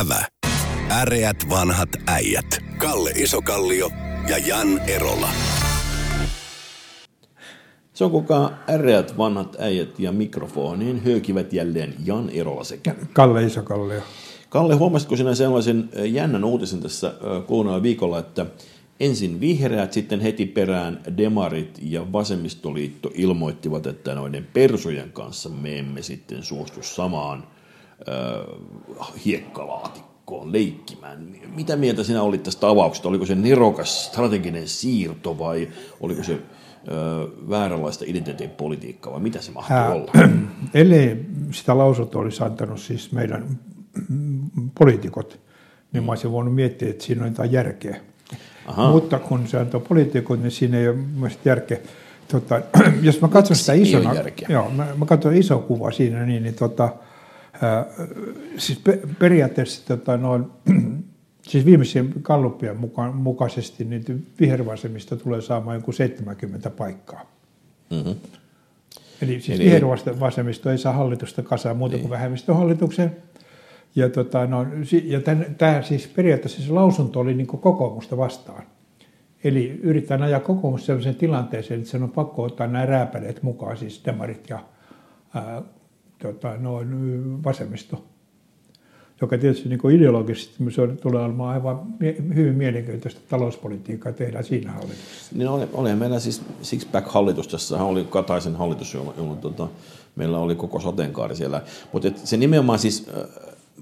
Ävä. Äreät vanhat äijät. Kalle Isokallio ja Jan Erola. Se on kuka äreät vanhat äijät ja mikrofoniin hyökivät jälleen Jan Erola sekä Kalle Isokallio. Kalle, huomasitko sinä sellaisen jännän uutisen tässä kuluneella viikolla, että ensin vihreät, sitten heti perään demarit ja vasemmistoliitto ilmoittivat, että noiden persujen kanssa me emme sitten suostu samaan hiekkalaatikkoon leikkimään. Mitä mieltä sinä olit tästä avauksesta? Oliko se nerokas strateginen siirto vai oliko se vääränlaista identiteettipolitiikkaa vai mitä se mahtuu Ää, olla? Ellei sitä lausuntoa olisi antanut siis meidän poliitikot, niin mä olisin voinut miettiä, että siinä on jotain järkeä. Aha. Mutta kun se antoi poliitikot, niin siinä ei ole mielestäni järkeä. Tota, jos mä katson sitä isona, joo, mä, mä katson iso kuva siinä, niin, niin tota, ää, siis pe, periaatteessa tota, noin, siis viimeisien kallupien muka, mukaisesti niin vihervasemmista tulee saamaan joku 70 paikkaa. Mm-hmm. Eli siis Eli... vihervasemmisto ei saa hallitusta kasaan muuta kuin niin. vähemmistöhallituksen. Ja, tota, no, ja tämä siis periaatteessa se lausunto oli niin kokoomusta vastaan. Eli yritetään ajaa kokoomus sellaiseen tilanteeseen, että sen on pakko ottaa nämä rääpäleet mukaan, siis demarit ja ää, tota, noin, vasemmisto joka tietysti niin ideologisesti se tulee olemaan aivan hyvin mielenkiintoista talouspolitiikkaa tehdään siinä hallituksessa. Niin oli, oli meillä siis Sixpack-hallitus, tässä oli Kataisen hallitus, jolloin, jolloin tota, meillä oli koko sateenkaari siellä. Mutta se nimenomaan siis,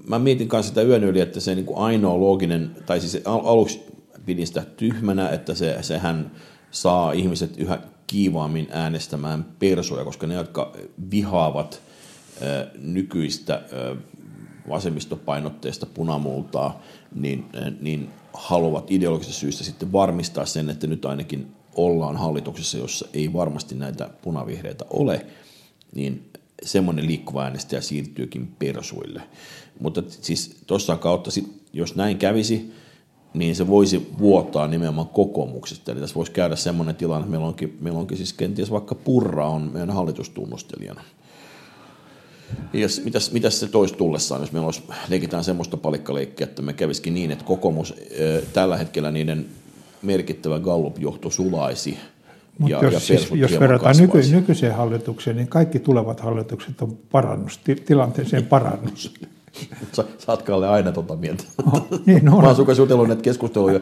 mä mietin kanssa sitä yön yli, että se niin kuin ainoa looginen, tai siis aluksi pidin sitä tyhmänä, että se, sehän saa ihmiset yhä kiivaammin äänestämään persoja, koska ne, jotka vihaavat nykyistä vasemmistopainotteista punamultaa, niin, niin haluavat ideologisista syistä sitten varmistaa sen, että nyt ainakin ollaan hallituksessa, jossa ei varmasti näitä punavihreitä ole, niin semmoinen liikkuva äänestäjä siirtyykin persuille. Mutta siis tuossa kautta, jos näin kävisi, niin se voisi vuottaa nimenomaan kokoomuksesta. Eli tässä voisi käydä semmoinen tilanne, että meillä onkin, meillä onkin siis kenties vaikka Purra on meidän hallitustunnustelijana. Ja mitäs, mitäs se toisi tullessaan, jos meillä olisi, leikitään semmoista palikkaleikkiä, että me kävisikin niin, että kokoomus tällä hetkellä niiden merkittävä Gallup-johto sulaisi mutta jos, ja siis, jos verrataan nyky, nykyiseen hallitukseen, niin kaikki tulevat hallitukset on parannus, tilanteeseen parannus. Sä, sä oot Kalle aina tota mieltä. Oh, niin, no, mä oon sun jutellut näitä keskusteluja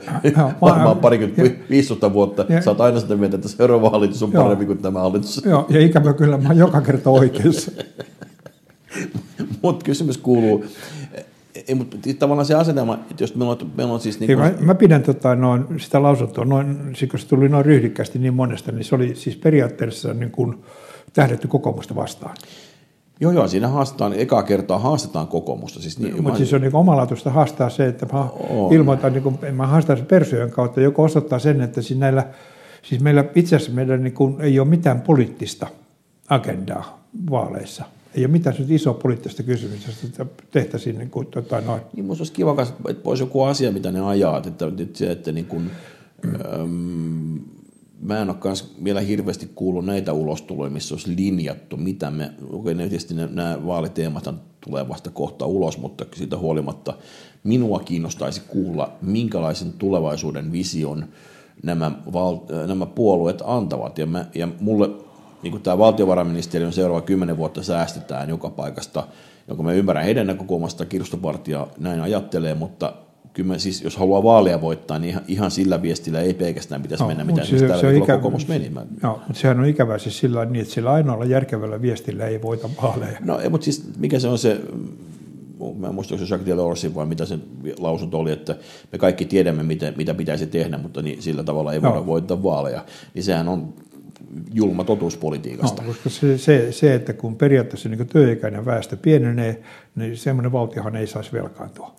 varmaan parikymmentä, 15 vuotta. Ja, sä oot aina sitä mieltä, että seuraava hallitus on joo, parempi kuin tämä hallitus. Joo, ja ikävä kyllä mä oon joka kerta oikeassa. Mutta kysymys kuuluu, ei, mutta tavallaan se asetelma, että jos meillä on, meillä on siis... Niin kuin... mä, mä, pidän tota, noin, sitä lausuntoa, noin, kun se tuli noin ryhdikkäästi niin monesta, niin se oli siis periaatteessa niin kuin tähdetty kokoomusta vastaan. Joo, joo, siinä haastetaan, eka kertaa haastetaan kokoomusta. Siis niin, Mutta mä... siis on niin omalaatuista haastaa se, että mä ilmoitan, niin kuin, mä haastan sen persujen kautta, joko osoittaa sen, että siis näillä, siis meillä itse asiassa meillä niin kuin, ei ole mitään poliittista agendaa vaaleissa – ei ole mitään isoa poliittista kysymystä, että tehtäisiin niin kuin, tota, noin. Niin minusta olisi kiva, että olisi joku asia, mitä ne ajaa, että, että, että niin kuin, äm, mä en ole kans vielä hirveästi kuullut näitä ulostuloja, missä olisi linjattu, mitä me, okei, ne, tietysti ne, nämä vaaliteemat tulee vasta kohta ulos, mutta siitä huolimatta minua kiinnostaisi kuulla, minkälaisen tulevaisuuden vision nämä, val, nämä puolueet antavat. Ja, mä, ja mulle niin kuin tämä valtiovarainministeriön seuraava kymmenen vuotta säästetään joka paikasta, jonka mä ymmärrän heidän näkökulmasta, kirstopartia näin ajattelee, mutta kyllä siis, jos haluaa vaalia voittaa, niin ihan, ihan sillä viestillä ei pelkästään pitäisi no, mennä, mitä se, se on ikä... kokoomus meni. Mä... No, mutta sehän on ikävä siis sillä niin, että sillä ainoalla järkevällä viestillä ei voita vaaleja. No, ei, mutta siis mikä se on se, mä en muista, onko se Jacques Delorsin vai mitä se lausunto oli, että me kaikki tiedämme, mitä, mitä pitäisi tehdä, mutta niin, sillä tavalla ei voida no. voittaa vaaleja. Niin sehän on julma totuus politiikasta. No, koska se, se, se, että kun periaatteessa niin työikäinen väestö pienenee, niin semmoinen valtiohan ei saisi velkaantua.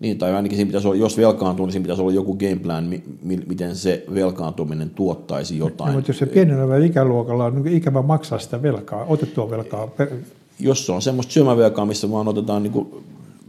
Niin, tai ainakin siinä pitäisi olla, jos velkaantuu, niin siinä pitäisi olla joku gameplan, miten se velkaantuminen tuottaisi jotain. No, mutta jos se pienellä ikäluokalla on niin ikävä maksaa sitä velkaa, otettua velkaa. Jos se on semmoista syömävelkaa, missä vaan otetaan niin kuin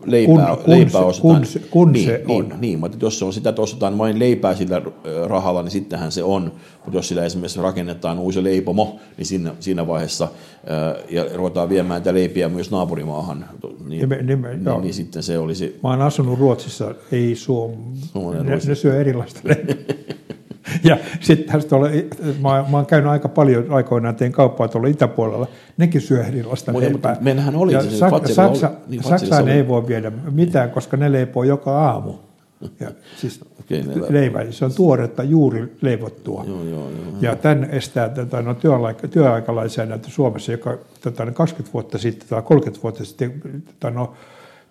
leipää, kun, leipää kun, ostetaan. Kun, se, kun niin, se niin, on. Niin, mutta jos se on sitä, että ostetaan vain leipää sillä rahalla, niin sittenhän se on. Mutta jos sillä esimerkiksi rakennetaan uusi leipomo, niin siinä, siinä vaiheessa ää, ja ruvetaan viemään näitä leipiä myös naapurimaahan, niin, Nime, nime, niin, joo. niin sitten se olisi... Mä oon asunut Ruotsissa, ei Suom... Suomen Ne, ne syö erilaista leipää. Ja sitten tuolla, mä, mä oon käynyt aika paljon aikoinaan, tein kauppaa tuolla itäpuolella, nekin syö erilaista Mutta- leipää. meillähän oli ja se- Sak- Fatselilla oli- Saksa, niin, Saksaan oli- ei voi viedä mitään, koska ne leipoo joka aamu. Ja siis ne- leivä, se on tuoretta juuri leivottua. Joo, joo, joo. Ja tämän estää tota, no, työaika, työaikalainsäädäntö Suomessa, joka tota, no, 20 vuotta sitten tai 30 vuotta sitten tota, no,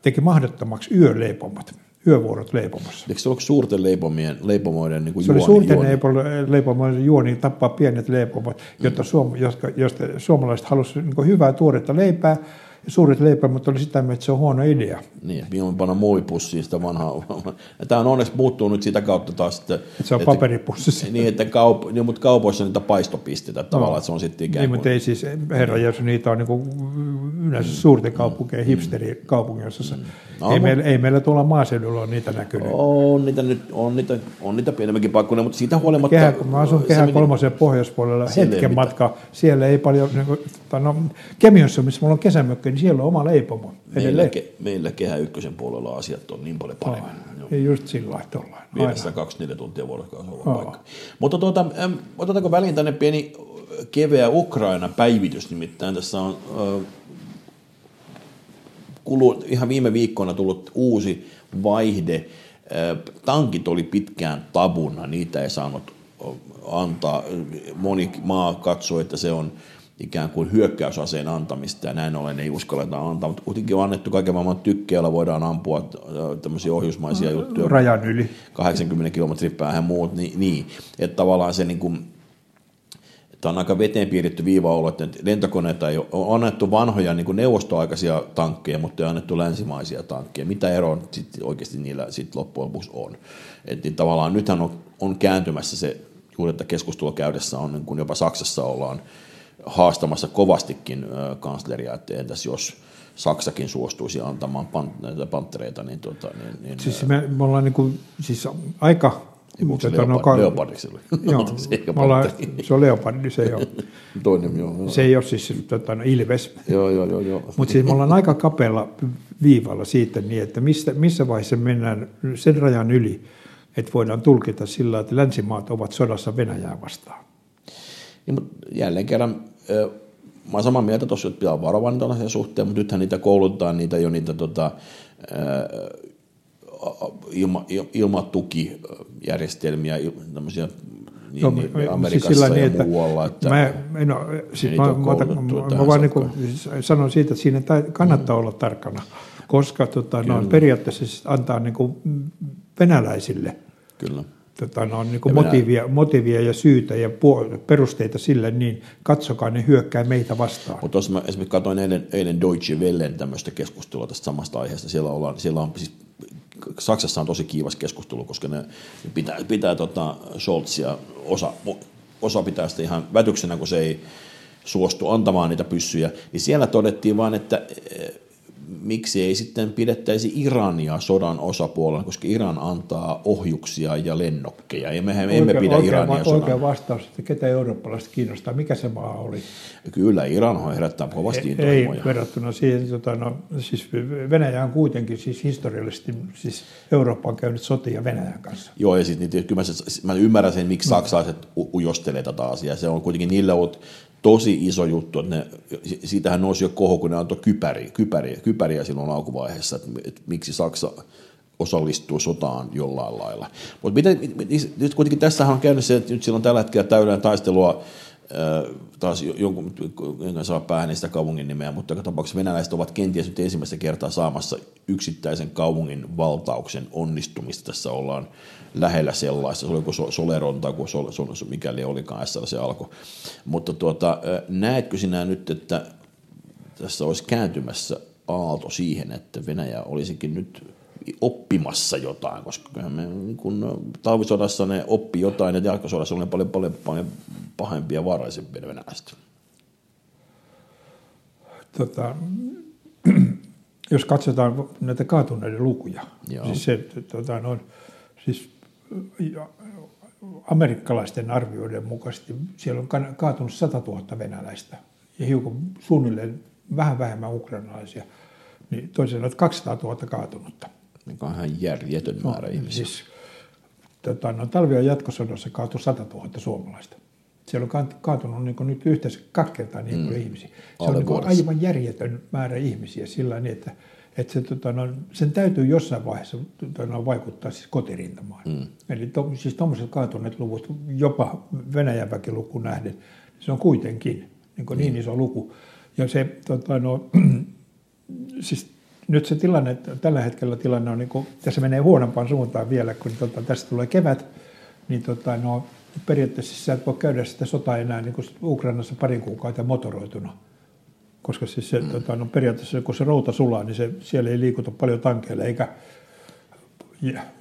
teki mahdottomaksi yöleipomat, yövuorot leipomassa. Eikö se ole suurten leipomien, leipomoiden niin kuin Se oli juoni, suurten juoni? leipo- leipomoiden juoni tappaa pienet leipomat, jotta suom, jotka, josta suomalaiset halusivat niin hyvää tuoretta leipää, suuret leipomot oli sitä mieltä, että se on huono idea. Niin, mieluummin panna muovipussiin sitä vanhaa. Tämä on onneksi muuttunut nyt sitä kautta taas, että, Että se on paperipussissa. Niin, että kaup, niin, mutta kaupoissa niitä paistopisteitä tavallaan, että se on sitten ikään Niin, kuin... mutta ei siis, herra Jeesus, niitä on niin yleensä suurten kaupunkien, hipsterikaupungeissa. No, ei, mut- meillä, ei meillä tuolla maaseudulla ole niitä näkynyt. On niitä nyt, on niitä, on niitä pienemmäkin paikkoja, mutta siitä huolimatta... Kehä, kun mä asun Kehä kolmosen pohjoispuolella hetken matka, siellä ei paljon, niin kuin, no, Kemiossa, missä mulla on kesämökki, niin siellä on oma leipomo Meillä, ke, meillä Kehä Ykkösen puolella asiat on niin paljon paremmin. Joo. Ei just sillä. Aina. Vieressä 24 tuntia vuorokaudessa oleva Joo. paikka. Mutta tuota, otetaanko väliin tänne pieni keveä Ukraina-päivitys, nimittäin tässä on ö, kulu, ihan viime viikkoina tullut uusi vaihde. Tankit oli pitkään tabuna, niitä ei saanut antaa. Moni maa katsoi, että se on ikään kuin hyökkäysaseen antamista ja näin ollen ei uskalleta antaa, mutta kuitenkin on annettu kaiken maailman tykkejä, joilla voidaan ampua ö, tämmöisiä ohjusmaisia juttuja. Rajan yli. 80 kilometrin päähän muut, niin, niin. että tavallaan se niin kuin, tämä on aika veteen piirretty viiva ollut, että lentokoneita ei ole, on annettu vanhoja niin kuin neuvostoaikaisia tankkeja, mutta ei annettu länsimaisia tankkeja. Mitä eroa sit oikeasti niillä sit loppujen lopuksi on? Et niin tavallaan nythän on, on kääntymässä se, juuri että keskustelua käydessä on, niin kuin jopa Saksassa ollaan haastamassa kovastikin kansleria, että entäs jos Saksakin suostuisi antamaan pan, näitä panttereita, niin, tota, niin, niin Siis me, me ollaan niin kuin, siis aika... Onko se tota, no, leopard, ka- leopardiksi oli? Joo, Se ollaan, se on leopardi, se ei ole. Toinen, joo. joo. Se ei ole siis tota, no, ilves. Joo, joo, joo, joo. Mutta siis me ollaan aika kapealla viivalla siitä niin, että missä, missä vaiheessa mennään sen rajan yli, että voidaan tulkita sillä, että länsimaat ovat sodassa Venäjää vastaan. Niin, mutta jälleen kerran, mä oon samaa mieltä tuossa, että pitää olla varovainen tällaisen suhteen, mutta nythän niitä koulutetaan, niitä jo niitä tota, ilma, il- ilmatukijärjestelmiä, il- tämmöisiä niin, Joo, niin, siis Amerikassa sillä ja niin, että muualla. Että, Mä, en ole, siis niitä mä, mä, mä, mä vaan niin kuin, siis sanon siitä, että siinä kannattaa olla tarkkana, koska tota, no, periaatteessa siis antaa niin kuin venäläisille Kyllä. Tota, no, niin kuin Ja motiivia, motiivia ja syytä ja perusteita sille, niin katsokaa, ne hyökkää meitä vastaan. Mutta tuossa mä esimerkiksi katsoin eilen, eilen Deutsche Wellen tämmöistä keskustelua tästä samasta aiheesta. Siellä, ollaan, siellä on siis Saksassa on tosi kiivas keskustelu, koska ne pitää, pitää tota Scholzia, osa, osa pitää sitä ihan vätyksenä, kun se ei suostu antamaan niitä pyssyjä, niin siellä todettiin vain, että miksi ei sitten pidettäisi Irania sodan osapuolella, koska Iran antaa ohjuksia ja lennokkeja, ja mehän emme pidä oikea, Irania sodan. oikea vastaus, että ketä eurooppalaiset kiinnostaa, mikä se maa oli. Kyllä, Iran herättää kovasti Ei intohimoja. verrattuna siihen, tota, no, siis Venäjä on kuitenkin siis historiallisesti, siis Eurooppa on käynyt sotia Venäjän kanssa. Joo, ja sitten niitä, kyllä mä, mä ymmärrän sen, miksi saksalaiset u- ujostelee tätä asiaa. Se on kuitenkin niille ollut tosi iso juttu, että ne, si- siitähän nousi jo koho, kun ne antoi kypäriä, kypäriä, kypäriä silloin alkuvaiheessa, että, että miksi Saksa osallistuu sotaan jollain lailla. Mutta miten, mit- nyt kuitenkin tässähän on käynyt se, että nyt silloin tällä hetkellä täydellinen taistelua taas jo- jonkun, enkä saa päähän sitä kaupungin nimeä, mutta joka tapauksessa venäläiset ovat kenties nyt ensimmäistä kertaa saamassa yksittäisen kaupungin valtauksen onnistumista. Tässä ollaan lähellä sellaista, se oli joku So- Soleron tai joku Sol, Sol, mikäli olikaan SL se alkoi. Mutta tuota, näetkö sinä nyt, että tässä olisi kääntymässä aalto siihen, että Venäjä olisikin nyt oppimassa jotain, koska kyllähän me niin kun talvisodassa ne oppi jotain, ja jalkasodassa oli paljon, paljon, paljon pahempia ja vaarallisempia venäläiset. Tota, jos katsotaan näitä kaatuneiden lukuja, Joo. siis se, tota, no, siis amerikkalaisten arvioiden mukaisesti siellä on kaatunut 100 000 venäläistä ja hiukan suunnilleen vähän vähemmän ukrainalaisia. Niin toisin sanoen 200 000 kaatunutta. Mikä on ihan järjetön no, määrä no, ihmisiä. Siis, tota, no, talvion jatkosodassa kaatui 100 000 suomalaista. Siellä on kaatunut niin nyt yhteensä kaksi kertaa niin mm. ihmisiä. Se Alle on niin aivan järjetön määrä ihmisiä sillä niin, että että se, tota, no, sen täytyy jossain vaiheessa tota, no, vaikuttaa siis kotirintamaan. Mm. Eli to, siis tuommoiset kaatuneet luvut, jopa Venäjän väkiluku nähden, se on kuitenkin niin, mm. niin iso luku. Ja se, tota, no, siis nyt se tilanne, tällä hetkellä tilanne on, niin kuin, tässä menee huonompaan suuntaan vielä, kun tota, tästä tulee kevät, niin tota, no, periaatteessa sä et voi käydä sitä sotaa enää niin kuin Ukrainassa parin kuukautta motoroituna koska siis se, mm. tota, no periaatteessa kun se routa sulaa, niin se, siellä ei liikuta paljon tankeilla eikä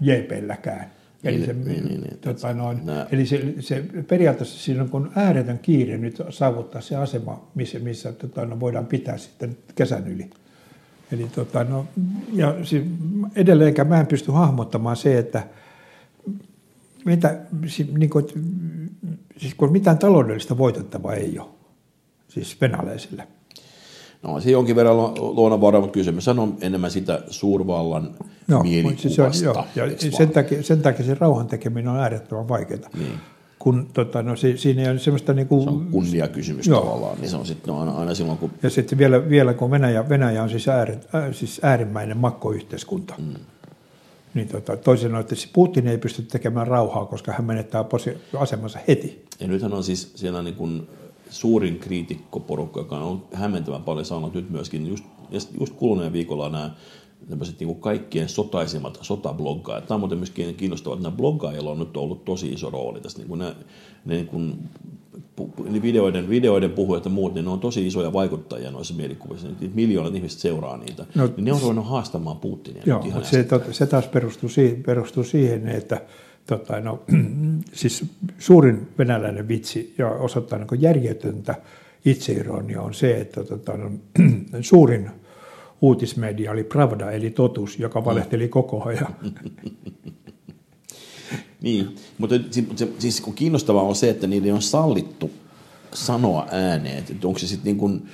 JPlläkään. Eli, niin, se, niin, niin, niin, tota, noin, eli se, se, periaatteessa siinä on kun ääretön kiire nyt saavuttaa se asema, missä, missä tota, no, voidaan pitää sitten kesän yli. Eli tota, no, ja siis edelleenkään mä en pysty hahmottamaan se, että mitä, niin kuin, siis kun mitään taloudellista voitettavaa ei ole, siis venäläisille. No se jonkin verran luonnonvara, mutta kysymys on enemmän sitä suurvallan no, mielikuvasta. Siis on, joo, ja sen, takia, sen takia se rauhan tekeminen on äärettömän vaikeaa. Niin. Kun, tota, no, si, siinä on semmoista... Niin kuin, se on kunniakysymys joo. tavallaan, niin se on sitten no, aina, aina silloin, kun... Ja sitten vielä, vielä kun Venäjä, Venäjä on siis, ääri, äh, siis äärimmäinen makkoyhteiskunta. Mm. Niin tota, toisin sanoen, että Putin ei pysty tekemään rauhaa, koska hän menettää asemansa heti. Ja nythän on siis siellä niin kuin suurin kriitikkoporukka, joka on hämmentävän paljon saanut nyt myöskin, just, just kuluneen viikolla nämä tämmöiset niin kaikkien sotaisimmat sotabloggaajat. Tämä on muuten myöskin kiinnostavaa, että nämä bloggaajilla on nyt ollut tosi iso rooli tässä. Niin kuin nämä, ne niin kuin, videoiden, videoiden puhujat ja muut, niin ne on tosi isoja vaikuttajia noissa mielikuvissa. Niin miljoonat ihmiset seuraa niitä. No, niin ne on ruvennut haastamaan Putinia. Joo, mutta se, tot, se taas perustuu siihen, perustuu siihen että tota, no, siis suurin venäläinen vitsi ja osoittaa niin järjetöntä itseironia on se, että tota, no, suurin uutismedia oli Pravda, eli totuus, joka valehteli koko ajan. niin, mutta siis kun kiinnostavaa on se, että niiden on sallittu sanoa ääneen, että onko se sitten niin kuin,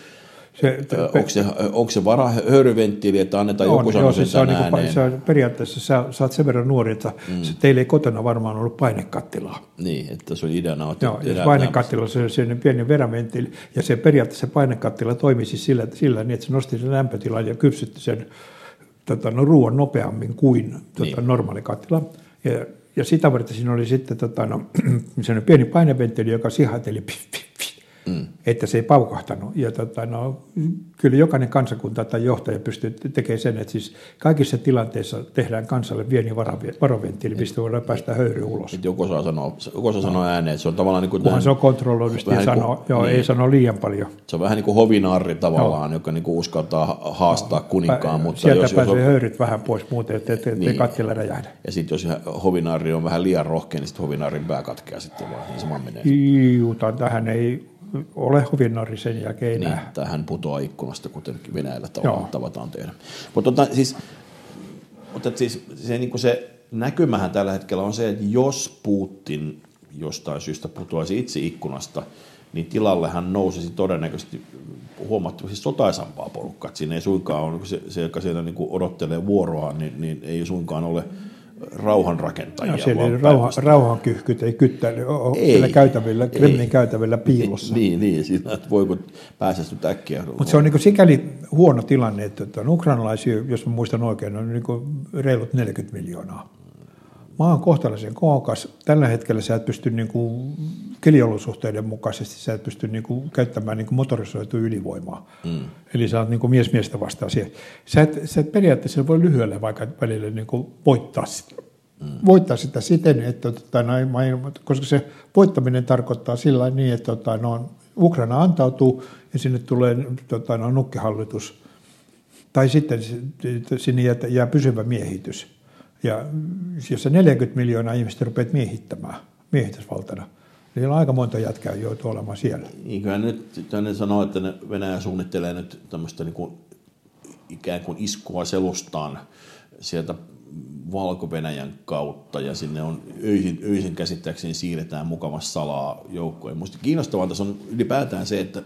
se, onko, se, onko se vara höyryventtiili, että annetaan on, joku sanoa sen se on niin kuin, se on, periaatteessa sä, sä oot sen verran nuori, että mm. se, teillä ei kotona varmaan ollut painekattilaa. Niin, että se on ideana. Joo, ja painekattila se on pieni veräventtiili, ja se periaatteessa painekattila toimisi sillä, sillä niin, että se nosti sen lämpötilan ja kypsytti sen tota, no, ruoan nopeammin kuin tota, niin. normaali kattila. Ja, ja sitä varten siinä oli sitten tota, no, pieni paineventtiili, joka sihaiteli pif, pif, mm. että se ei paukahtanut. Ja tota, no, kyllä jokainen kansakunta tai johtaja pystyy tekemään sen, että siis kaikissa tilanteissa tehdään kansalle vieni varoventtiili, mistä voidaan päästä höyry ulos. Sitten joku saa sanoa, joku saa sanoa ääneen, että se on tavallaan niin kuin... Tähän, se on kontrolloidusti ja sanoo, niin joo, niin, ei sano liian paljon. Se on vähän niin kuin hovinaarri tavallaan, joo. joka niin kuin uskaltaa haastaa kuninkaan. Mutta Sieltä jos, pääsee jos on... höyryt vähän pois muuten, ettei niin. kattila räjähdä. Ja sitten jos hovinaarri on vähän liian rohkea, niin sitten hovinaarin pää katkeaa sitten vaan, niin sama menee. Juuta, tähän ei ole hovinari sen jälkeen enää. Niin, tähän putoaa ikkunasta, kuten Venäjällä tavataan tehdä. Mutta tota, siis, mutta siis se, niin kuin se näkymähän tällä hetkellä on se, että jos Putin jostain syystä putoaisi itse ikkunasta, niin tilallehan nousisi todennäköisesti huomattavasti sotaisampaa porukkaa. Siinä ei suinkaan ole, se, se joka siellä niin odottelee vuoroaan, niin, niin ei suinkaan ole – rauhanrakentajia. No, siellä ei rauha, rauhankyhkyt ei kyttäily ei. siellä käytävillä, Kremlin käytävillä piilossa. Niin, niin siinä, että voiko päästä äkkiä. Mutta se on niin sikäli huono tilanne, että on ukrainalaisia, jos mä muistan oikein, on niin reilut 40 miljoonaa maa on kohtalaisen kookas. Tällä hetkellä sä et pysty niin kuin, keliolosuhteiden mukaisesti sä et pysty niin kuin, käyttämään niin kuin motorisoitua ylivoimaa. Mm. Eli sä oot niin kuin mies miestä vastaan siihen. Sä et, sä et periaatteessa voi lyhyellä vaikka välillä niin kuin, voittaa sitä. Mm. Voittaa sitä siten, että, tota, no, koska se voittaminen tarkoittaa sillä niin, että tota, no, Ukraina antautuu ja sinne tulee tota, no, nukkehallitus, tai sitten sinne jää, jää pysyvä miehitys ja jos se 40 miljoonaa ihmistä rupeat miehittämään miehitysvaltana, niin siellä on aika monta jätkää joutuu olemaan siellä. Niin kyllä nyt tänne sanoo, että Venäjä suunnittelee nyt tämmöistä niin kuin ikään kuin iskua selustaan sieltä Valko-Venäjän kautta ja sinne on öisin, öisin käsittääkseni siirretään mukavasti salaa joukkoja. Minusta kiinnostavaa tässä on ylipäätään se, että,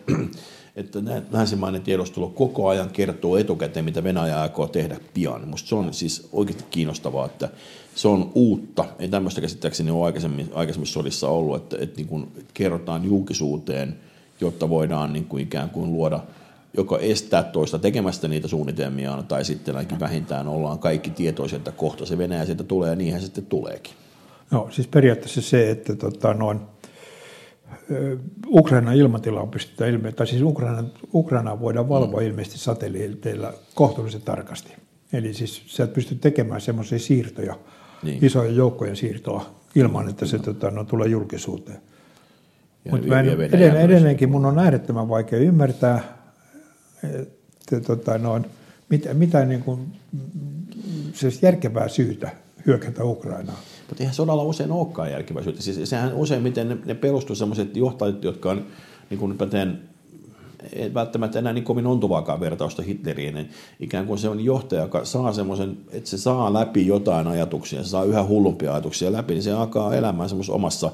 että länsimainen tiedostelu koko ajan kertoo etukäteen, mitä Venäjä aikoo tehdä pian. Minusta se on siis oikeasti kiinnostavaa, että se on uutta. Ei tämmöistä käsittääkseni ole aikaisemmin, aikaisemmin sodissa ollut, että, että niin kuin kerrotaan julkisuuteen, jotta voidaan niin kuin ikään kuin luoda – joko estää toista tekemästä niitä suunnitelmia, tai sitten ainakin vähintään ollaan kaikki tietoisia, että kohta se Venäjä sieltä tulee, ja niinhän sitten tuleekin. No siis periaatteessa se, että tota, noin, Ukrainan ilmatila on pystytty ilme, tai siis Ukraina, Ukraina voidaan valvoa mm. ilmeisesti satelliiteilla kohtuullisen tarkasti. Eli siis sä pystyt tekemään semmoisia siirtoja, niin. isoja joukkojen siirtoa, ilman että se tota, no, tulee julkisuuteen. Mutta edelleen, edelleenkin mun on äärettömän vaikea ymmärtää, että, tota, noin, mitä, mitä niin kuin, siis järkevää syytä hyökätä Ukrainaan. Mutta eihän sodalla usein olekaan järkevää syytä. Siis sehän useimmiten ne, ne perustuu sellaiset johtajat, jotka on, niin kuin mä teen, ei välttämättä enää niin kovin ontuvaakaan vertausta Hitleriin, niin ikään kuin se on johtaja, joka saa semmoisen, että se saa läpi jotain ajatuksia, se saa yhä hullumpia ajatuksia läpi, niin se alkaa elämään semmoisessa omassa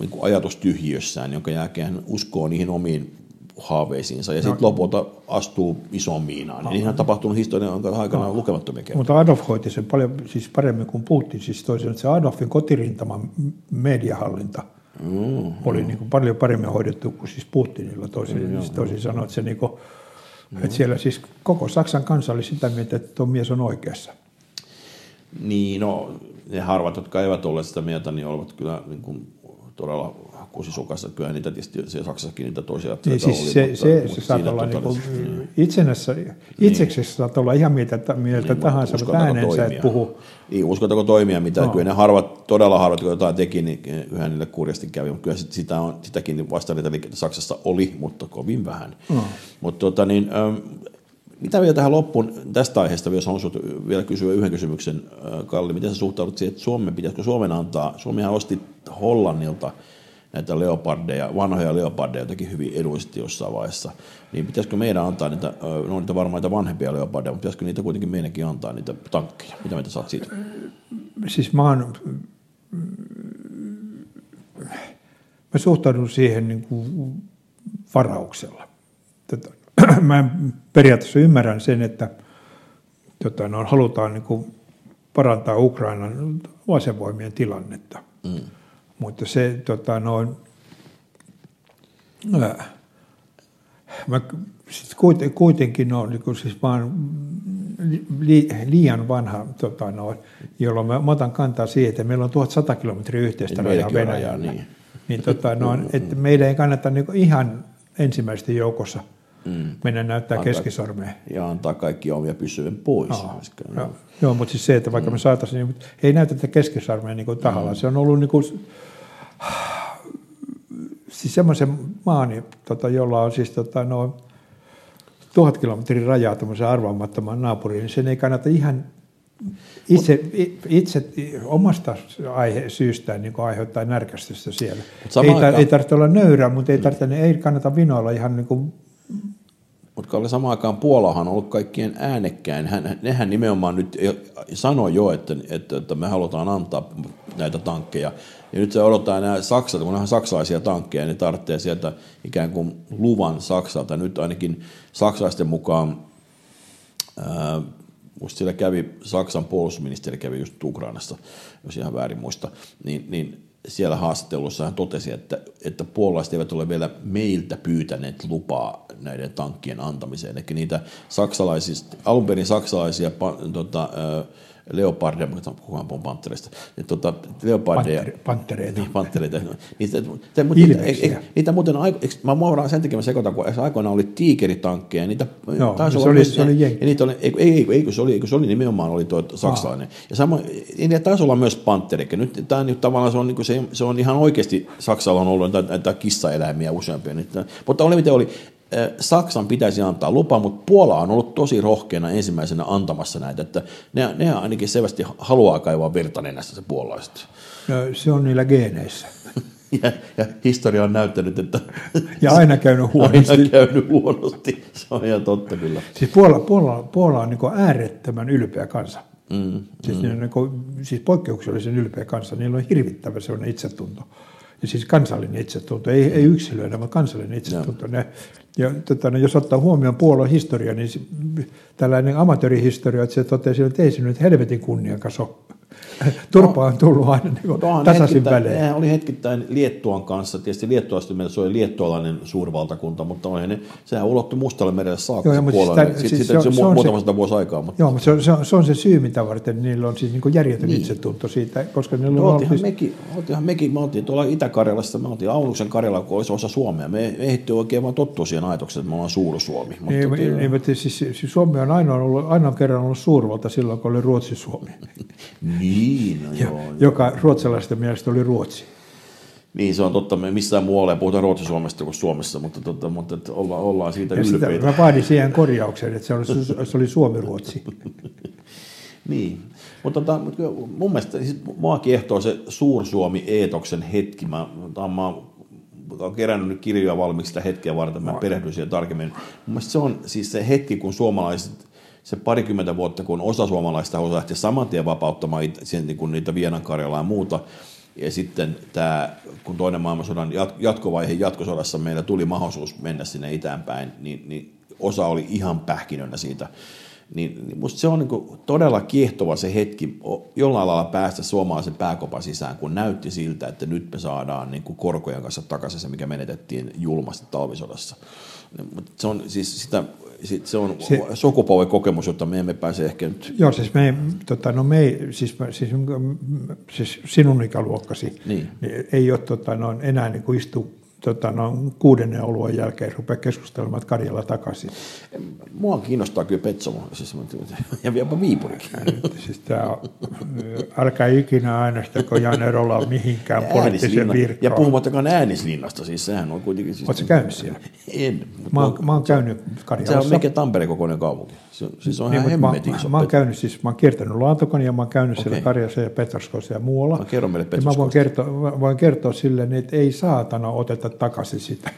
niin kuin ajatustyhjiössään, jonka jälkeen hän uskoo niihin omiin haaveisiinsa ja no. sitten lopulta astuu isoon miinaan. No. Niinhän on tapahtunut historian aikana no. lukemattomia kertoja. Mutta Adolf hoiti sen paljon siis paremmin kuin Putin. Siis toisin, että se Adolfin kotirintaman mediahallinta mm, oli mm. Niin kuin paljon paremmin hoidettu kuin siis Putinilla. Toisin, mm, siis toisin sanoen, että, se niin kuin, mm. että siellä siis koko Saksan kansa oli sitä mieltä, että tuo mies on oikeassa. Niin, no ne harvat, jotka eivät ole sitä mieltä, niin olivat kyllä niin kuin todella kusisukassa. Kyllä niitä tietysti siellä Saksassakin niitä toisia niin, siis oli, se, mutta, se, mutta se saattaa olla niin niin. itsenässä, itseksi niin. saattaa olla ihan mieltä, mieltä niin, tahansa, mutta äänensä et puhu. Niin, uskotako toimia mitä, no. kyllä ne harvat, todella harvat, kun jotain teki, niin yhä niille kurjasti kävi, mutta kyllä sitä on, sitäkin vasta niitä liikkeitä Saksassa oli, mutta kovin vähän. No. Mutta tota, niin, mitä vielä tähän loppuun tästä aiheesta, jos haluaisit vielä kysyä yhden kysymyksen, Kalli, miten sä suhtaudut siihen, että Suomen pitäisikö Suomen antaa, Suomihan osti Hollannilta näitä leopardeja, vanhoja leopardeja jotenkin hyvin edullisesti jossain vaiheessa, niin pitäisikö meidän antaa niitä, no niitä varmaan niitä vanhempia leopardeja, mutta pitäisikö niitä kuitenkin meidänkin antaa niitä tankkeja? Mitä mieltä saat siitä? Siis mä oon, mä suhtaudun siihen niin kuin varauksella. Tätä, mä periaatteessa ymmärrän sen, että tota, no, halutaan niin kuin parantaa Ukrainan asevoimien tilannetta. Mm. Mutta se tota, noin, ää, mä, siis kuitenkin on niin siis vaan li, liian vanha, tota, noin, jolloin mä, mä otan kantaa siihen, että meillä on 1100 kilometriä yhteistä niin rajaa Venäjällä. Niin, niin tota, noin, että meidän ei kannata niin ihan ensimmäisten joukossa – mm. mennä näyttää antaa, keskisormea. Ja antaa kaikki omia pysyvän pois. Joo, joo, joo, mutta siis se, että vaikka mm. me saataisiin, niin, ei näytetä keskisormea niin kuin tahalla. Mm. Se on ollut niin kuin, siis semmoisen maan, tota, jolla on siis tota, noin tuhat kilometrin rajaa tämmöisen arvaamattoman naapuriin, niin sen ei kannata ihan itse, itse omasta aihe, syystään niin aiheuttaa närkästystä siellä. Ei, tar- ei tarvitse olla nöyrä, mutta ei, tarvitse, ei kannata vinoilla ihan niin kuin mutta oli samaan aikaan Puolahan on ollut kaikkien äänekkäin. Hän, nehän nimenomaan nyt sanoi jo, että, että, että me halutaan antaa näitä tankkeja. Ja nyt se odottaa nämä Saksalta, kun nämä saksalaisia tankkeja, niin tarvitsee sieltä ikään kuin luvan Saksalta. Nyt ainakin saksalaisten mukaan, ää, siellä kävi, Saksan puolustusministeri kävi just Ukrainassa, jos ihan väärin muista, niin, niin siellä haastattelussa hän totesi, että, että puolalaiset eivät ole vielä meiltä pyytäneet lupaa näiden tankkien antamiseen. Eli niitä saksalaisista, alun perin saksalaisia tota, leopardeja, mutta puhutaan puhun pantterista, niin, tota, leopardeja. Panttereita. Niin, panttereita. Niitä, te, mutta, niitä, niitä muuten, eikö, mä muodaan sen takia mä sekoitan, kun aikoinaan oli tiikeritankkeja, niitä Joo, taisi se, oli, se oli ja, niitä oli, ei, ei, ei, se oli, eikö se oli nimenomaan oli tuo saksalainen. Ah. Ja sama, niitä taisi olla myös pantteri. Nyt tämä nyt tavallaan se on, niin se, se on ihan oikeasti Saksalla on ollut näitä, näitä kissaeläimiä useampia. Niitä, mutta oli miten oli, Saksan pitäisi antaa lupa, mutta Puola on ollut tosi rohkeana ensimmäisenä antamassa näitä, että ne, ne ainakin selvästi haluaa kaivaa verta nenästä se puolalaiset. No, se on niillä geeneissä. Ja, ja historia on näyttänyt, että... Ja aina käynyt huonosti. Aina käynyt huonosti, se on ihan totta kyllä. Siis Puola, Puola, Puola on niin äärettömän ylpeä kansa. Mm, siis, mm. Ne, siis poikkeuksellisen ylpeä kanssa, niillä on hirvittävä sellainen itsetunto. Siis kansallinen itsetunto, ei, ei yksilöiden, vaan kansallinen itsetunto. Ne, ja tota, no, jos ottaa huomioon puolueen historia, niin tällainen amatöörihistoria, että se totesi, että ei se nyt helvetin kunniakas ole Turpa on tullut aina niin kuin no, tasaisin välein. Nehän oli hetkittäin Liettuan kanssa. Tietysti Liettuasta meillä se oli liettualainen suurvaltakunta, mutta oli ne, sehän ulottui Mustalle merelle saakka joo, se puolelle. Siis, sitten siis se, se, on muutama sata vuosi aikaa. Mutta... Joo, mutta se, on, se, on, se on se syy, mitä varten niillä on siis niin järjetön niin. itsetunto siitä. Koska niillä on oltiinhan, siis... mekin, oltiinhan mekin, me oltiin tuolla Itä-Karjalassa, me oltiin Aunuksen Karjala, kun olisi osa Suomea. Me ehditty oikein vaan tottua siihen ajatukseen, että me ollaan Suur-Suomi. Mutta niin, niin, niin, mutta siis, siis Suomi on ainoa, ollut, ainoa kerran ollut suurvalta silloin, kun oli Ruotsi-Suomi. niin, no joo, joka ruotsalaisten mielestä oli Ruotsi. Niin, se on totta. Me missään muualla ei puhuta Ruotsi-Suomesta kuin Suomessa, mutta, totta, mutta että olla, ollaan siitä ja ylpeitä. Sitä, mä vaadin siihen korjauksen, että se oli, se oli Suomi-Ruotsi. niin, mutta tota, mun mielestä siis mua kiehtoo se Suur-Suomi-eetoksen hetki. Mä, mä oon kerännyt nyt kirjoja valmiiksi sitä hetkeä varten, mä perehdyn siihen tarkemmin. Mun mielestä se on siis se hetki, kun suomalaiset se parikymmentä vuotta, kun osa suomalaista halusi lähteä saman tien vapauttamaan sen, niin kuin niitä Vienan Karjalaa ja muuta, ja sitten tämä, kun toinen maailmansodan jatkovaiheen jatkosodassa meillä tuli mahdollisuus mennä sinne itäänpäin, niin, niin osa oli ihan pähkinönä siitä. Niin, niin musta se on niin todella kiehtova se hetki jollain lailla päästä suomalaisen pääkopan sisään, kun näytti siltä, että nyt me saadaan niin kuin korkojen kanssa takaisin se, mikä menetettiin julmasti talvisodassa. Mutta se on siis sitä se on se, kokemus, jota me emme pääse ehkä nyt... Joo, siis, me, tota, no me, siis, siis, siis sinun ikäluokkasi. Niin ei ole tota, no, enää niin kuin istu tota, no, kuudennen oluen jälkeen rupea keskustelemaan Karjala takaisin. Mua kiinnostaa kyllä Petsomo, siis, ja jopa Viipurikin. siis tää, älkää ikinä äänestäkö Jan Erola mihinkään poliittiseen virkaan. Ja puhumattakaan äänislinnasta, siis sehän on kuitenkin... Siis, Oletko käynyt siellä? En. Mä, oon, mä oon käynyt Karjalassa. Se on mikä Tampereen kokoinen kaupunki. Se, siis on niin, ihan mä, mä, mä, oon käynyt, siis mä oon kiertänyt Laatokon ja mä oon käynyt okay. siellä Karjassa ja Petroskossa ja muualla. No, kerro meille ja mä voin kertoa, voin kertoa silleen, että ei saatana oteta takaisin sitä.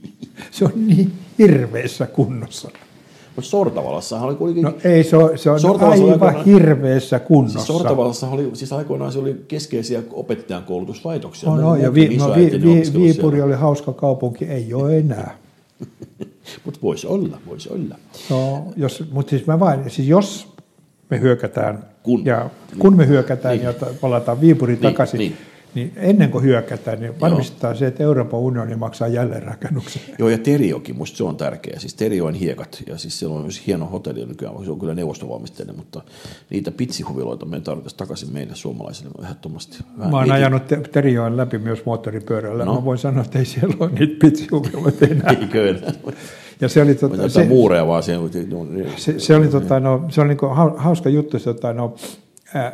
se on niin hirveässä kunnossa. Mutta Sortavalassahan oli kuitenkin... No ei, se on, se on aivan aikoinaan, hirveässä kunnossa. Siis Sortavalassa oli, siis aikoinaan se oli keskeisiä opettajan koulutuslaitoksia. No, no ja vi, no, vi, vi, Viipuri oli hauska kaupunki, ei ole enää. Mutta voisi olla, voisi olla. No, jos, mutta siis mä vain, siis jos me hyökätään, kun, ja kun me hyökätään niin. ja palataan Viipuri niin, takaisin, niin niin ennen kuin hyökätään, niin varmistetaan Joo. se, että Euroopan unioni maksaa jälleenrakennuksen. Joo, ja Teriokin, musta se on tärkeä. Siis Terioin hiekat, ja siis siellä on myös hieno hotelli nykyään, se on kyllä neuvostovalmisteinen, mutta niitä pitsihuviloita me tarvitaan takaisin meille suomalaisille ehdottomasti. Vähän Mä oon ajanut Terioin läpi myös moottoripyörällä. No. Mä voin sanoa, että ei siellä ole niitä pitsihuviloita enää. Eikö enää? Ja se oli, tota, se, muureja vaan se, se, se, oli, tota, no, se oli niin hauska juttu, se, tota, no, äh,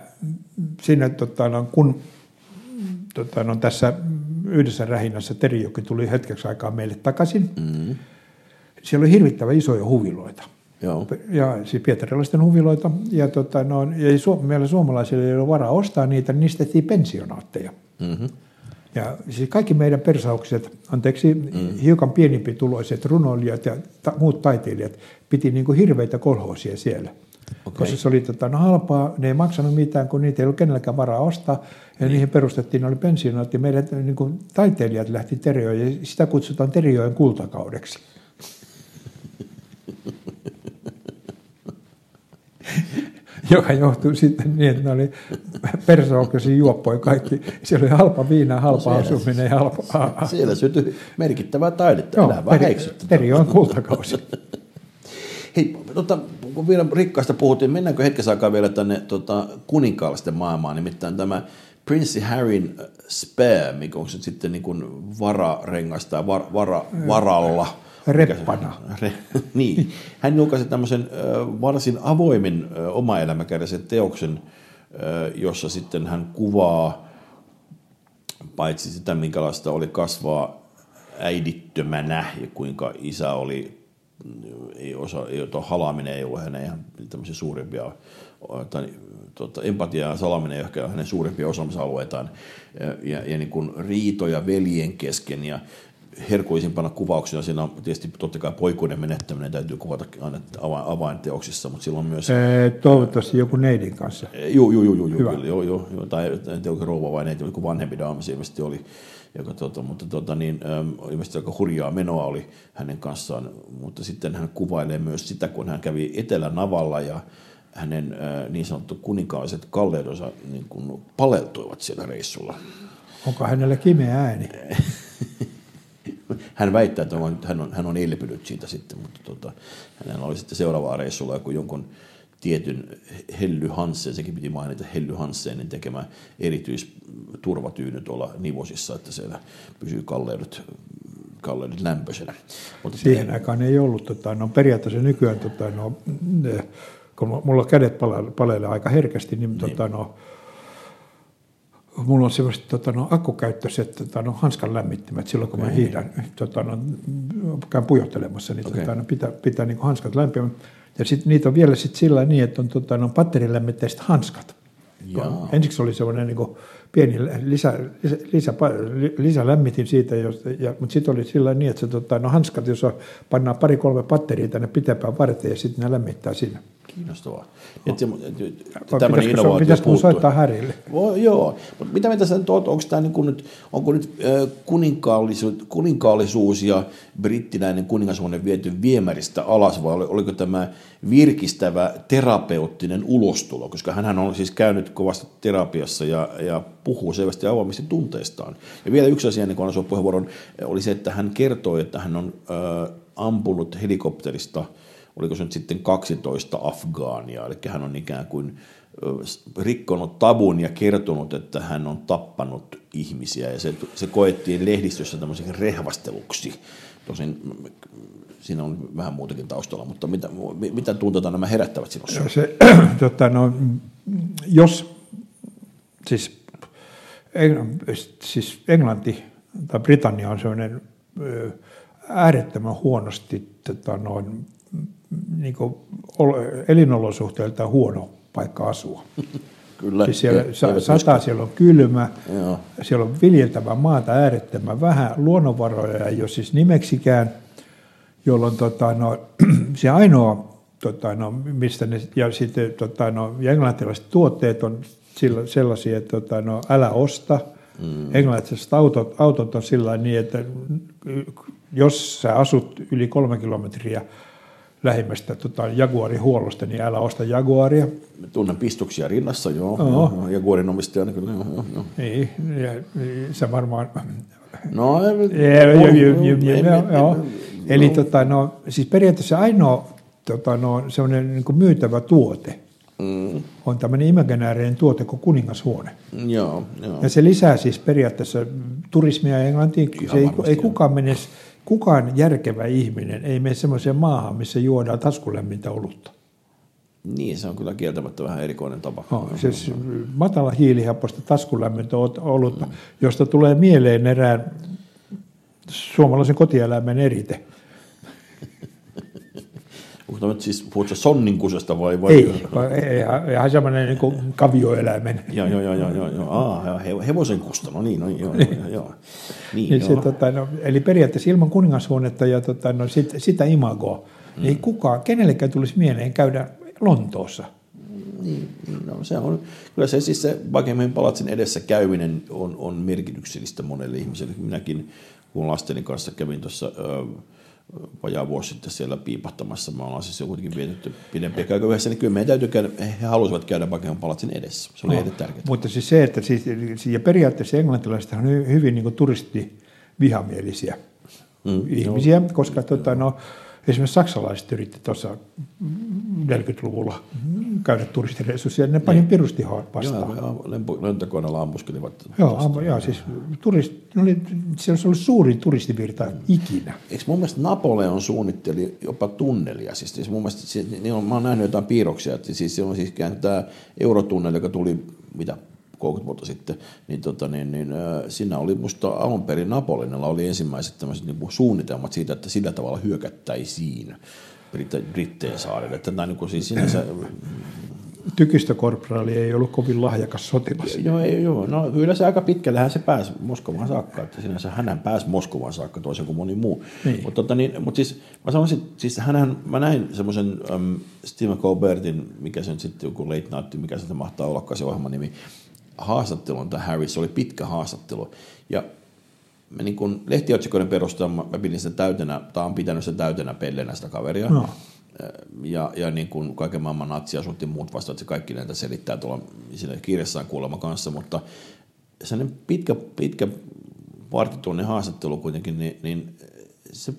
siinä, tota, no, kun tota, no, tässä yhdessä rähinnässä Terijoki tuli hetkeksi aikaa meille takaisin. Mm. Siellä oli hirvittävän isoja huviloita. Joo. Ja siis pietarilaisten huviloita. Ja, tota, no, ja su- meillä suomalaisilla ei ole varaa ostaa niitä, niin niistä tehtiin pensionaatteja. Mm-hmm. Ja siis kaikki meidän persaukset, anteeksi, mm. hiukan pienempituloiset runoilijat ja ta- muut taiteilijat piti niin kuin hirveitä kolhoosia siellä. Okay. Koska se oli tota, no halpaa, ne ei maksanut mitään, kun niitä ei ollut kenelläkään varaa ostaa. Ja niin. niihin perustettiin, ne oli pensionaat ja meidän niin kuin, taiteilijat lähti Terjoon ja sitä kutsutaan Terjoen kultakaudeksi. joka johtui sitten niin, että ne oli persookasi juoppoja kaikki. Siellä oli halpa viina, halpa no siellä, asuminen ja halpa... Siellä syntyi merkittävää taidetta, Joo, enää vähän Terjoen kultakausi. Hei, tota, kun vielä rikkaasta puhuttiin, mennäänkö hetkessä aikaa vielä tänne tota, kuninkaallisten maailmaan, nimittäin tämä Prince Harryn äh, Spare, mikä on sitten niin kuin vararengas tai var, vara, varalla. Reppana. Re, niin. Hän julkaisi tämmöisen varsin avoimen äh, omaelämäkäräisen teoksen, jossa sitten hän kuvaa paitsi sitä, minkälaista oli kasvaa äidittömänä ja kuinka isä oli ei osa, ei, halaaminen ei ole hänen ihan tämmöisiä suurimpia, tai tota, empatia ja salaminen ei ole hänen suurimpia osaamisalueitaan, ja, ja, niin kuin riitoja veljen kesken, ja herkullisimpana kuvauksena siinä on tietysti totta kai poikuuden menettäminen täytyy kuvata aina avainteoksissa, mutta silloin myös... Ee, toivottavasti joku neidin kanssa. Joo, joo, joo, joo, joo, joo, joo, joo, tai en tiedä, rouva vai neiti, joku vanhempi daami ilmeisesti oli, joka, tota, mutta tota, niin, ähm, ilmeisesti aika hurjaa menoa oli hänen kanssaan, mutta sitten hän kuvailee myös sitä, kun hän kävi Etelänavalla ja hänen äh, niin sanottu kuninkaalliset kalleudonsa niin kuin paleltuivat siellä reissulla. Onko hänellä kimeä ääni? hän väittää, että hän on, hän on elpynyt siitä sitten, mutta tota, hänellä oli sitten seuraavaa reissulla joku jonkun tietyn Helly Hansen, sekin piti mainita Helly Hansenin tekemä erityisturvatyyny tuolla Nivosissa, että siellä pysyy kalleudet, kalleudet lämpöisenä. Mutta Siihen aikaan ei ollut, tota, no periaatteessa nykyään, tota, no, kun mulla kädet palelee aika herkästi, niin, niin. Tota, no, mulla on sellaiset tota, no, akkukäyttöiset tota, no, hanskan lämmittimet silloin, kun mä hiihdän, tota, no, käyn pujottelemassa, niin okay. tota, no, pitää, pitää niin hanskat lämpimät. Ja sit, niitä on vielä sit sillä niin, että on tota, no, batterilämmitteiset hanskat. Jaa. Ensiksi oli semmoinen niin pieni lisä, lisä, lisä, lisälämmitin siitä, jos, ja, mutta sitten oli sillä niin, että se, tota, no, hanskat, jos on, pannaan pari-kolme batteria tänne pitempään varten ja sitten ne lämmittää siinä kiinnostavaa. No. Että, että tämmöinen innovaatio Pitäisikö soittaa Härille? Oh, joo, mutta mitä mitä sä tuot, onko tämä niin nyt, onko nyt kuninkaallisuus, kuninkaallisuus ja brittiläinen kuningashuone viety viemäristä alas vai oliko tämä virkistävä terapeuttinen ulostulo, koska hän on siis käynyt kovasti terapiassa ja, ja puhuu selvästi avoimesti tunteistaan. Ja vielä yksi asia, niin kun annan puheenvuoron, oli se, että hän kertoi, että hän on äh, ampunut helikopterista – oliko se nyt sitten 12 afgaania, eli hän on ikään kuin rikkonut tabun ja kertonut, että hän on tappanut ihmisiä, ja se, se koettiin lehdistössä tämmöiseksi rehvasteluksi. Tosin siinä on vähän muutakin taustalla, mutta mitä, mitä tunteita nämä herättävät sinussa? Se, tota, no, jos siis, siis Englanti tai Britannia on sellainen äärettömän huonosti tota, noin, niin kuin, elinolosuhteilta huono paikka asua. Kyllä. Siis siellä sa- sataa, siellä on kylmä, Joo. siellä on viljeltävä maata äärettömän vähän, luonnonvaroja ei ole siis nimeksikään, jolloin tota, no, se ainoa, tota, no, mistä ne, ja sitten tota, no, ja englantilaiset tuotteet on sillä, sellaisia, että tota, no, älä osta, mm. englantilaiset autot, autot on sillä niin, että jos sä asut yli kolme kilometriä lähimmästä tota, Jaguari-huollosta, niin älä osta Jaguaria. Tunnen pistuksia rinnassa, joo. joo. Jaguarin omistajana kyllä, joo. joo, joo. Niin, ja, se varmaan... No, joo. Eli tota, no, siis periaatteessa ainoa tota, no, semmoinen niin kuin myytävä tuote mm. on tämmöinen imaginäärinen tuote kuin kuningashuone. Joo, joo. Ja se lisää siis periaatteessa turismia Englantiin. se ei, ei kukaan mene kukaan järkevä ihminen ei mene semmoiseen maahan, missä juodaan taskulämmintä olutta. Niin, se on kyllä kieltämättä vähän erikoinen tapa. No, siis matala hiilihaposta taskulämmintä olutta, mm. josta tulee mieleen erään suomalaisen kotieläimen erite – Onko tämä siis, puhutko sonninkusesta vai? vai? Ei, ihan, ihan semmoinen niin kavioeläimen. joo, joo, joo, joo, joo, joo. Aa, hevosen kusta, no niin, no, joo, joo, joo. Niin, niin se, tota, no, eli periaatteessa ilman kuningashuonetta ja tota, no, sit, sitä imagoa, mm. ei kukaan, kenellekään tulisi mieleen käydä Lontoossa. Niin, no, se on, kyllä se siis se Buckingham palatsin edessä käyminen on, on merkityksellistä monelle ihmiselle. Minäkin, kun lasteni kanssa kävin tuossa vajaa vuosi sitten siellä piipahtamassa. Me ollaan siis kuitenkin vietetty pidempiä aikaa yhdessä, niin kyllä meidän täytyy käydä, he halusivat käydä Buckingham palatsin edessä. Se oli no, tärkeää. Mutta siis se, että siis, ja periaatteessa englantilaiset on hyvin niin turistivihamielisiä mm, ihmisiä, joo. koska tota, no, Esimerkiksi saksalaiset yritti tuossa 40-luvulla käydä turistireissussa ja ne pani niin. pirusti vastaan. Joo, lentokoneella ammuskelivat. Joo, ammu, joo siis turist, oli, se olisi ollut suurin turistivirta ikinä. Eikö mun mielestä Napoleon suunnitteli jopa tunnelia? Siis, siis mun mielestä, siis, niin on, mä oon nähnyt jotain piirroksia, että siis se on siis tämä eurotunneli, joka tuli mitä 30 vuotta sitten, niin, tota, niin, niin siinä oli musta alun perin Napoleonilla oli ensimmäiset tämmöiset niin suunnitelmat siitä, että sillä tavalla hyökättäisiin Britteen saarille. Että tämä niin kuin, siis sinänsä tykistökorporaali ei ollut kovin lahjakas sotilas. Joo, ei, joo. No, kyllä se aika pitkällähän se pääsi Moskovaan saakka, että sinänsä hän pääsi Moskovaan saakka toisin kuin moni muu. Niin. Mutta tota, niin, mut siis mä sanoisin, siis hänhän, mä näin semmoisen um, Stephen Colbertin, mikä se nyt sitten joku late night, mikä se mahtaa olla se ohjelman nimi, haastattelun tämä Harris, se oli pitkä haastattelu. Ja mä niin kun lehtiotsikoiden perusteella mä pidin sitä täytenä, tai on pitänyt sitä täytenä pellenä sitä kaveria. No. Ja, ja niin kuin kaiken maailman natsiasutti muut vasta, että se kaikki näitä selittää tuolla siinä kirjassaan kuulemma kanssa, mutta sellainen pitkä, pitkä vartitunnin haastattelu kuitenkin, niin, niin se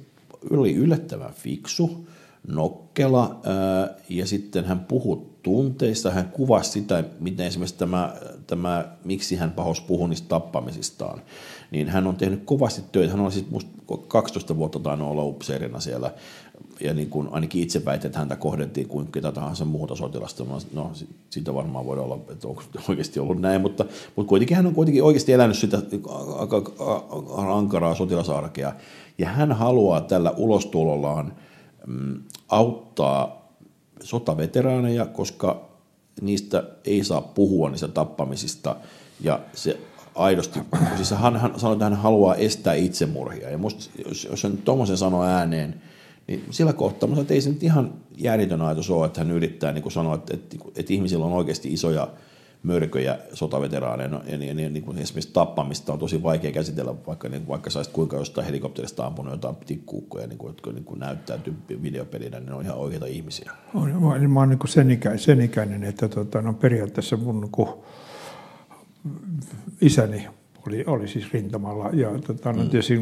oli yllättävän fiksu, nokkela, ää, ja sitten hän puhui tunteista, hän kuvasi sitä, miten esimerkiksi tämä, tämä miksi hän pahos puhui niistä tappamisistaan niin hän on tehnyt kovasti töitä. Hän on siis musta 12 vuotta tainnut olla upseerina siellä, ja niin kuin ainakin itse väitän, että häntä kohdettiin kuin ketä tahansa muuta sotilasta. No, siitä varmaan voi olla, että onko oikeasti ollut näin, mutta, mutta kuitenkin hän on kuitenkin oikeasti elänyt sitä aika ankaraa sotilasarkea, ja hän haluaa tällä ulostulollaan mm, auttaa sotaveteraaneja, koska niistä ei saa puhua niistä tappamisista, ja se aidosti, siis hän, hän sanoi, että hän haluaa estää itsemurhia. Ja musta, jos, jos hän tuommoisen sanoo ääneen, niin sillä kohtaa, että ei se nyt ihan järjetön ajatus ole, että hän yrittää niin sanoa, että, että, että ihmisillä on oikeasti isoja mörköjä sotaveteraaneja, ja niin, niin, niin kuin esimerkiksi tappamista on tosi vaikea käsitellä, vaikka, niin, vaikka saisit kuinka jostain helikopterista ampunut jotain tikkuukkoja, niin kuin, jotka niin kuin näyttäytyy videopelinä, niin ne on ihan oikeita ihmisiä. Mä, mä oon niin sen, ikä, sen ikäinen, että tota, no periaatteessa mun niin isäni oli, oli siis rintamalla ja tota, no, tietysti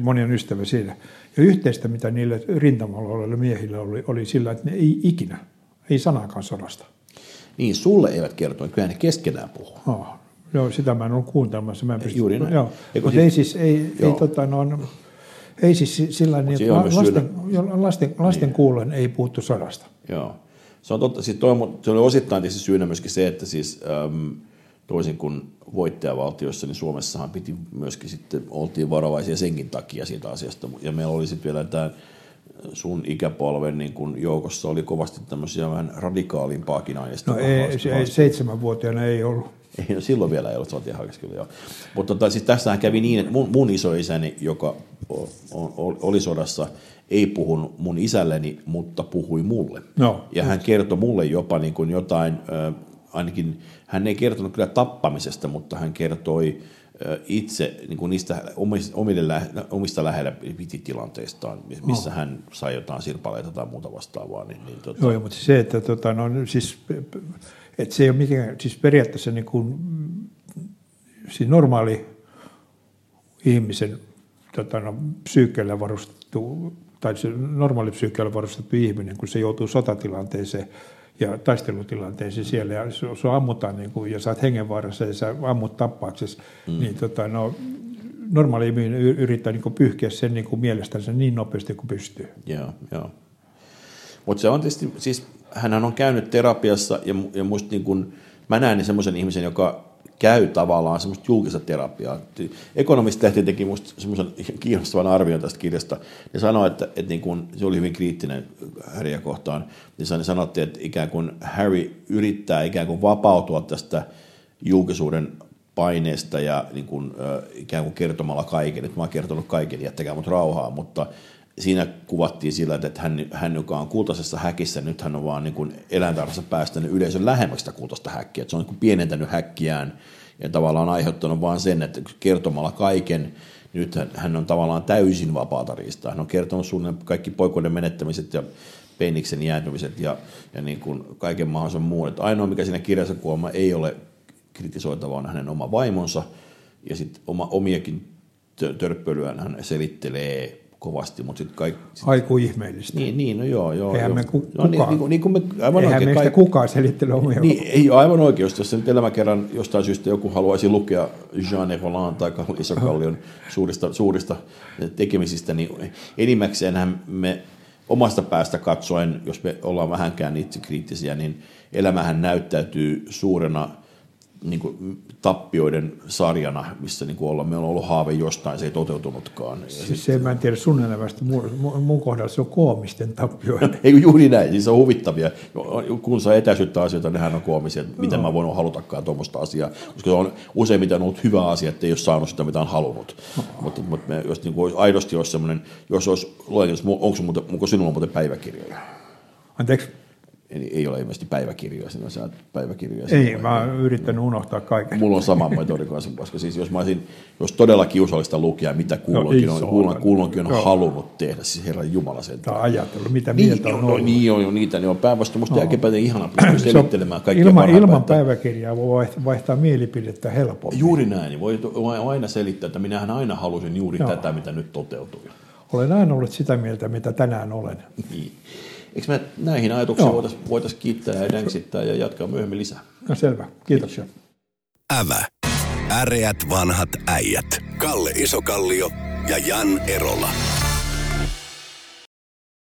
monien ystävä siinä. Ja yhteistä, mitä niille rintamalla oleville miehille oli, oli sillä, että ne ei ikinä, ei sanakaan sodasta. Niin, sulle eivät kertoa, kyllä ne keskenään puhuu. Oh, joo, sitä mä en ollut kuuntelemassa. Mä en pysty, Juuri näin. Joo, mutta sit, ei siis, ei, ei, tota, no, ei siis sillä niin, että lasten, lasten, lasten niin. kuulen ei puhuttu sodasta. Joo. Se on totta, siis toi, se oli osittain tietysti syynä myöskin se, että siis, ähm, toisin kuin voittajavaltioissa, niin Suomessahan piti myöskin sitten, oltiin varovaisia senkin takia siitä asiasta. Ja meillä oli sitten vielä tämä sun ikäpolven niin kun joukossa oli kovasti tämmöisiä vähän radikaalimpaakin aineista. No ei, se ei, seitsemänvuotiaana ei ollut. Ei, no silloin vielä ei ollut sotilahakas kyllä joo. Mutta tota, siis tässähän kävi niin, että mun, mun isoisäni, joka oli sodassa, ei puhunut mun isälleni, mutta puhui mulle. No, ja hän kertoi mulle jopa niin kuin jotain ainakin hän ei kertonut kyllä tappamisesta, mutta hän kertoi itse niin kuin niistä omille, omista lähellä tilanteistaan, missä oh. hän sai jotain sirpaleita tai muuta vastaavaa. Niin, niin, tota... Joo, mutta se, että, tota, no, siis, että se ei ole mikään, siis periaatteessa niin kuin, siis normaali ihmisen tota, no, psyykkeellä varustettu, tai se normaali psyykkeellä varustettu ihminen, kun se joutuu sotatilanteeseen, ja taistelutilanteisiin siellä, ja jos ammutaan niin kuin, ja saat hengenvaarassa ja sä ammut tappaaksesi, mm. niin tota, no, normaali ihminen yrittää niin kuin pyyhkiä sen niin kuin mielestänsä niin nopeasti kuin pystyy. Joo, joo. Mutta se on tietysti, siis hän on käynyt terapiassa ja, ja musta niin kuin, mä näen semmoisen ihmisen, joka käy tavallaan semmoista julkista terapiaa. Ekonomist-lehti teki minusta semmoisen kiinnostavan arvion tästä kirjasta. Ne sanoi, että, että niin kuin, se oli hyvin kriittinen Harrya kohtaan. Niin sanottiin, että ikään kuin Harry yrittää ikään kuin vapautua tästä julkisuuden paineesta ja niin kuin, ikään kuin kertomalla kaiken, että mä oon kertonut kaiken, jättäkää mut rauhaa, mutta siinä kuvattiin sillä, että hän, hän joka on kultaisessa häkissä, nyt hän on vaan niin kuin eläintarhassa päästänyt yleisön lähemmäksi sitä kultaista häkkiä. Että se on niin kuin pienentänyt häkkiään ja tavallaan aiheuttanut vaan sen, että kertomalla kaiken, nyt hän, hän on tavallaan täysin vapaata riistaa. Hän on kertonut sun kaikki poikoiden menettämiset ja peniksen jäätymiset ja, ja niin kuin kaiken mahdollisen muun. Että ainoa, mikä siinä kirjassa kuolema ei ole kritisoitavaa, on hänen oma vaimonsa ja sitten oma, omiakin törppölyään hän selittelee kovasti, mutta sitten kaikki... Sit, Aiku ihmeellistä. Niin, niin, no joo, joo. Eihän joo. me ku, no, niin, niin, niin kuin me, aivan Eihän oikein, meistä kaik... kukaan selittele omia. Niin, ei aivan oikein, jos nyt elämä kerran jostain syystä joku haluaisi lukea Jean Roland tai Isokallion suurista, suurista tekemisistä, niin enimmäkseenhän me omasta päästä katsoen, jos me ollaan vähänkään itse kriittisiä, niin elämähän näyttäytyy suurena niin kuin, tappioiden sarjana, missä niin kuin ollaan, meillä on ollut haave jostain, se ei toteutunutkaan. Ja siis sit, se, mä en tiedä sun elämästä, mun, mun kohdalla se on koomisten tappioita. ei juuri näin, siis se on huvittavia. Kun saa etäisyyttä asioita, nehän on koomisia, että miten no. mä voin halutakaan tuommoista asiaa, koska se on useimmiten ollut hyvä asia, että ei ole saanut sitä, mitä on halunnut. No. Mutta, mutta me, jos niin kuin aidosti olisi semmoinen, jos olisi, onko sinulla muuten päiväkirjoja? Anteeksi? Eli ei ole ilmeisesti päiväkirjoja, sinä saat päiväkirjoja. Ei, mä oon yrittänyt unohtaa kaiken. Mulla on sama metodi kanssa, koska siis jos mä olisin, jos todella kiusallista lukea, mitä kuulonkin no, on, kuulon, kuulonkin on no. halunnut tehdä, siis Herran Jumala sen. Tai ajatellut, mitä niin, mieltä on, on ollut. Niin on jo niitä, ne on päinvastoin. Musta no. jälkeenpäin ihana pystyä selittelemään kaikkia ilman, ilman päiväkirjaa voi vaihtaa mielipidettä helpommin. Juuri näin, niin voi aina selittää, että minähän aina halusin juuri no. tätä, mitä nyt toteutui. Olen aina ollut sitä mieltä, mitä tänään olen. Niin. Eikö me näihin ajatuksiin voitaisiin voitais kiittää ja dänksittää ja jatkaa myöhemmin lisää? No selvä, kiitoksia. Ävä. Äreät vanhat äijät. Kalle Isokallio ja Jan Erola.